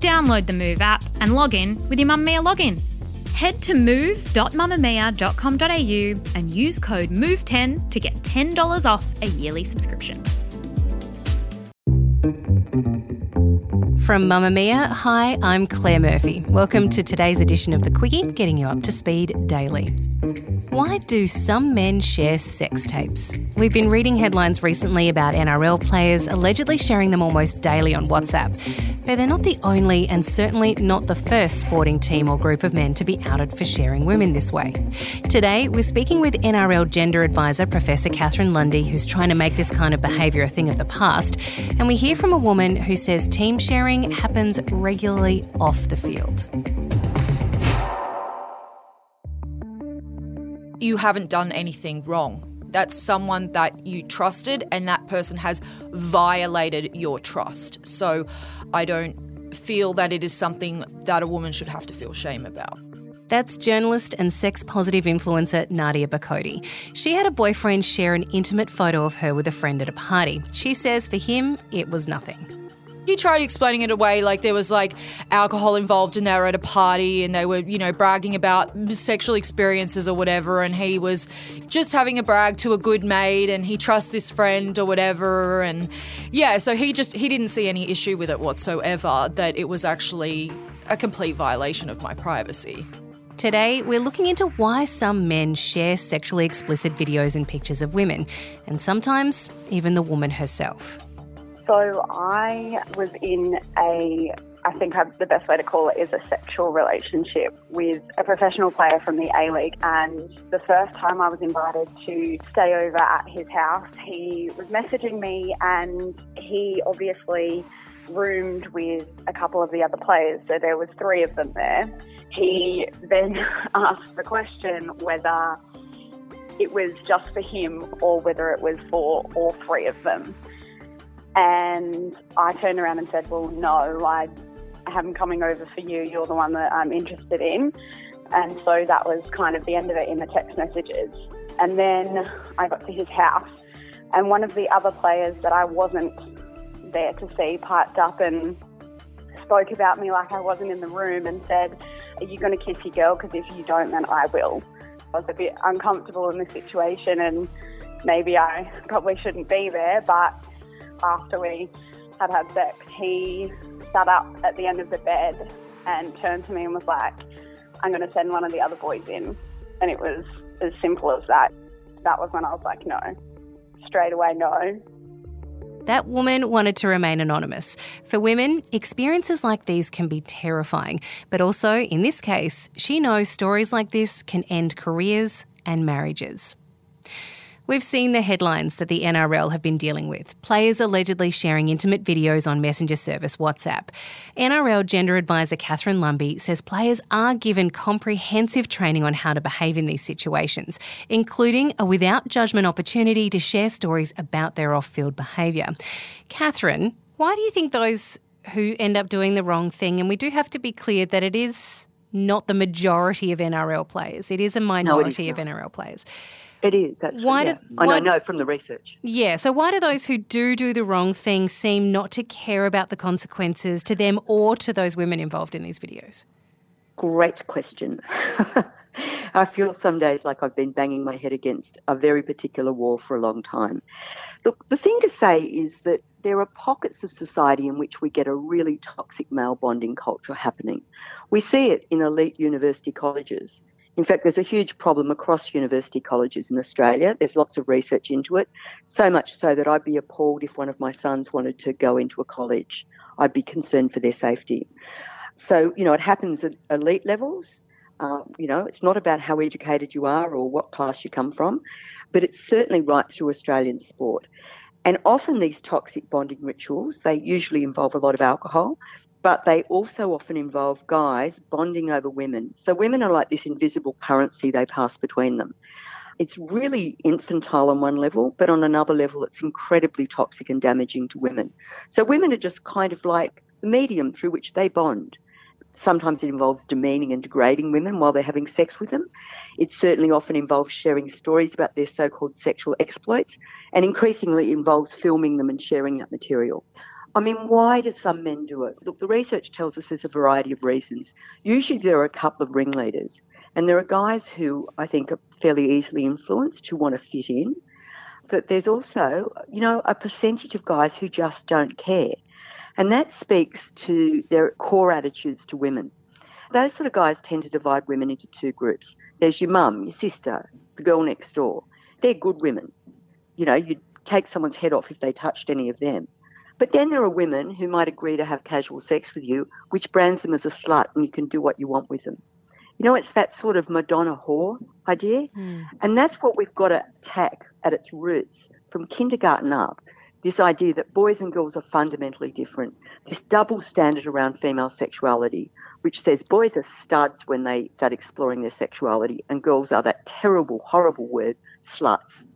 Download the Move app and log in with your Mamamia login. Head to move.mamamia.com.au and use code MOVE10 to get $10 off a yearly subscription. From Mamamia, hi, I'm Claire Murphy. Welcome to today's edition of The Quicky, getting you up to speed daily. Why do some men share sex tapes? We've been reading headlines recently about NRL players allegedly sharing them almost daily on WhatsApp. But they're not the only and certainly not the first sporting team or group of men to be outed for sharing women this way. Today, we're speaking with NRL gender advisor Professor Catharine Lumby, who's trying to make this kind of behaviour a thing of the past. And we hear from a woman who says team sharing happens regularly off the field. you haven't done anything wrong. That's someone that you trusted, and that person has violated your trust. So I don't feel that it is something that a woman should have to feel shame about. That's journalist and sex positive influencer Nadia Bokody. She had a boyfriend share an intimate photo of her with a friend at a party. She says for him, it was nothing he tried explaining it away like there was like alcohol involved and they were at a party and they were, you know, bragging about sexual experiences or whatever. And he was just having a brag to a good mate and he trusts this friend or whatever. And yeah, so he just, he didn't see any issue with it whatsoever, that it was actually a complete violation of my privacy. Today, we're looking into why some men share sexually explicit videos and pictures of women, and sometimes even the woman herself. So I was in a, I think the best way to call it is a sexual relationship with a professional player from the A League. And the first time I was invited to stay over at his house, he was messaging me and he obviously roomed with a couple of the other players. So there was three of them there. He then asked the question whether it was just for him or whether it was for all three of them. And I turned around and said, Well, no, I am coming over for you. You're the one that I'm interested in. And so that was kind of the end of it in the text messages. And then I got to his house, and one of the other players that I wasn't there to see piped up and spoke about me like I wasn't in the room and said, Are you going to kiss your girl? Because if you don't, then I will. I was a bit uncomfortable in the situation, and maybe I probably shouldn't be there, but after we had had sex, he sat up at the end of the bed and turned to me and was like, I'm going to send one of the other boys in. And it was as simple as that. That was when I was like, no. Straight away, no. That woman wanted to remain anonymous. For women, experiences like these can be terrifying. But also, in this case, she knows stories like this can end careers and marriages. We've seen the headlines that the NRL have been dealing with players allegedly sharing intimate videos on messenger service WhatsApp. NRL gender advisor Catharine Lumby says players are given comprehensive training on how to behave in these situations, including a without judgment opportunity to share stories about their off field behaviour. Catharine, why do you think those who end up doing the wrong thing, and we do have to be clear that it is not the majority of NRL players, it is a minority no, of NRL players. It is actually. Why yeah. do, why, I know from the research. Yeah. So why do those who do do the wrong thing seem not to care about the consequences to them or to those women involved in these videos? Great question. I feel some days like I've been banging my head against a very particular wall for a long time. Look, the thing to say is that there are pockets of society in which we get a really toxic male bonding culture happening. We see it in elite university colleges. In fact, there's a huge problem across university colleges in Australia. There's lots of research into it, so much so that I'd be appalled if one of my sons wanted to go into a college. I'd be concerned for their safety. So, you know, it happens at elite levels. Uh, you know, it's not about how educated you are or what class you come from, but it's certainly right through Australian sport. And often these toxic bonding rituals, they usually involve a lot of alcohol, but they also often involve guys bonding over women. So women are like this invisible currency they pass between them. It's really infantile on one level, but on another level, it's incredibly toxic and damaging to women. So women are just kind of like the medium through which they bond. Sometimes it involves demeaning and degrading women while they're having sex with them. It certainly often involves sharing stories about their so called sexual exploits, and increasingly involves filming them and sharing that material. I mean, why do some men do it? Look, the research tells us there's a variety of reasons. Usually there are a couple of ringleaders, and there are guys who I think are fairly easily influenced who want to fit in. But there's also, you know, a percentage of guys who just don't care. And that speaks to their core attitudes to women. Those sort of guys tend to divide women into two groups. There's your mum, your sister, the girl next door. They're good women. You know, you'd take someone's head off if they touched any of them. But then there are women who might agree to have casual sex with you, which brands them as a slut and you can do what you want with them. You know, it's that sort of Madonna whore idea. Mm. And that's what we've got to attack at its roots from kindergarten up this idea that boys and girls are fundamentally different, this double standard around female sexuality, which says boys are studs when they start exploring their sexuality, and girls are that terrible, horrible word, sluts.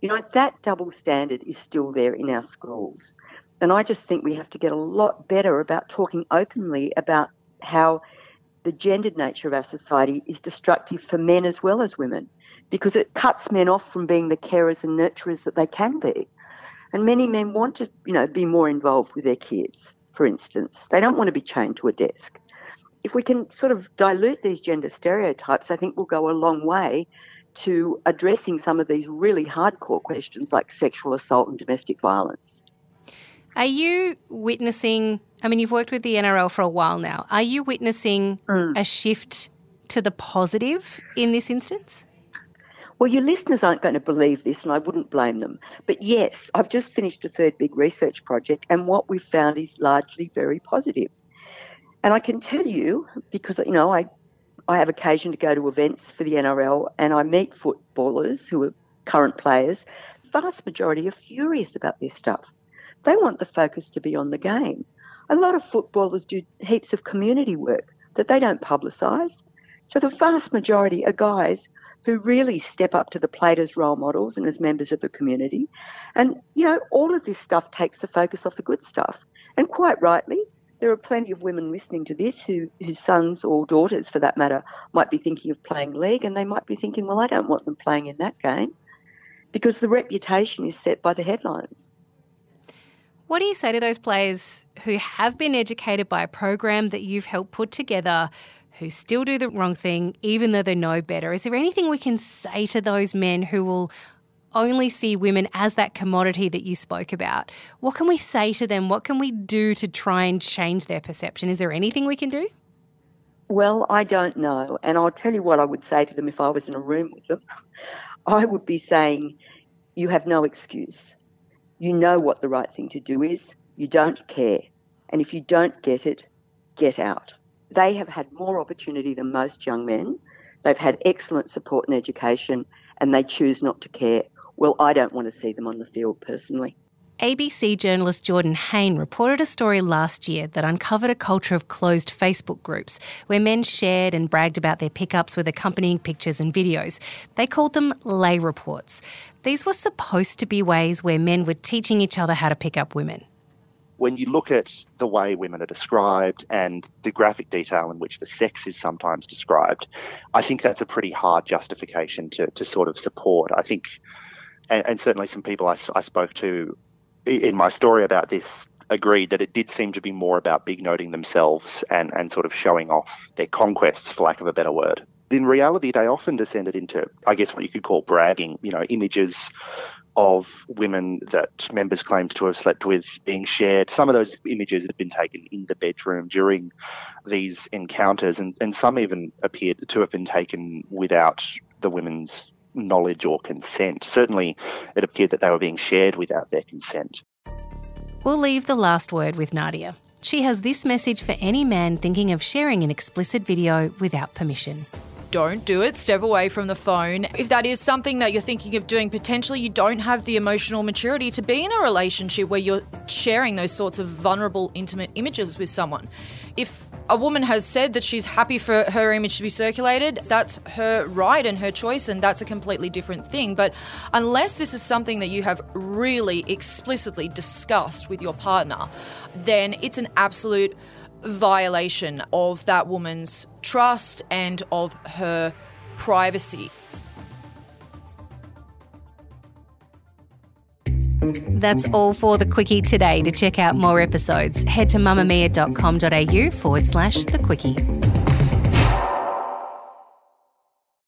You know, that double standard is still there in our schools. And I just think we have to get a lot better about talking openly about how the gendered nature of our society is destructive for men as well as women because it cuts men off from being the carers and nurturers that they can be. And many men want to, you know, be more involved with their kids, for instance. They don't want to be chained to a desk. If we can sort of dilute these gender stereotypes, I think we'll go a long way to addressing some of these really hardcore questions like sexual assault and domestic violence. Are you witnessing? I mean, you've worked with the NRL for a while now. Are you witnessing mm. a shift to the positive in this instance? Well, your listeners aren't going to believe this, and I wouldn't blame them. But yes, I've just finished a third big research project, and what we've found is largely very positive. And I can tell you, because you know, I I have occasion to go to events for the NRL, and I meet footballers who are current players. The vast majority are furious about this stuff. They want the focus to be on the game. A lot of footballers do heaps of community work that they don't publicise. So the vast majority are guys who really step up to the plate as role models and as members of the community. And, you know, all of this stuff takes the focus off the good stuff. And quite rightly, there are plenty of women listening to this who, whose sons or daughters, for that matter, might be thinking of playing league and they might be thinking, well, I don't want them playing in that game because the reputation is set by the headlines. What do you say to those players who have been educated by a program that you've helped put together who still do the wrong thing, even though they know better. Is there anything we can say to those men who will only see women as that commodity that you spoke about? What can we say to them? What can we do to try and change their perception? Is there anything we can do? Well, I don't know. And I'll tell you what I would say to them if I was in a room with them. I would be saying, You have no excuse. You know what the right thing to do is. You don't care. And if you don't get it, get out. They have had more opportunity than most young men. They've had excellent support and education, and they choose not to care. Well, I don't want to see them on the field personally. ABC journalist Jordan Haynes reported a story last year that uncovered a culture of closed Facebook groups where men shared and bragged about their pickups with accompanying pictures and videos. They called them lay reports. These were supposed to be ways where men were teaching each other how to pick up women when you look at the way women are described and the graphic detail in which the sex is sometimes described, I think that's a pretty hard justification to, to sort of support. I think, and, certainly some people I, I spoke to in my story about this agreed that it did seem to be more about big noting themselves and, and sort of showing off their conquests, for lack of a better word. In reality, they often descended into, I guess, what you could call bragging, you know, images of women that members claimed to have slept with being shared. Some of those images had been taken in the bedroom during these encounters, and, and some even appeared to have been taken without the women's knowledge or consent. Certainly, it appeared that they were being shared without their consent. We'll leave the last word with Nadia. She has this message for any man thinking of sharing an explicit video without permission. Don't do it. Step away from the phone. If that is something that you're thinking of doing, potentially you don't have the emotional maturity to be in a relationship where you're sharing those sorts of vulnerable, intimate images with someone. If a woman has said that she's happy for her image to be circulated, that's her right and her choice, and that's a completely different thing. But unless this is something that you have really explicitly discussed with your partner, then it's an absolute violation of that woman's trust and of her privacy. That's all for the Quicky today. To check out more episodes, head to mamamia.com.au forward slash the Quicky.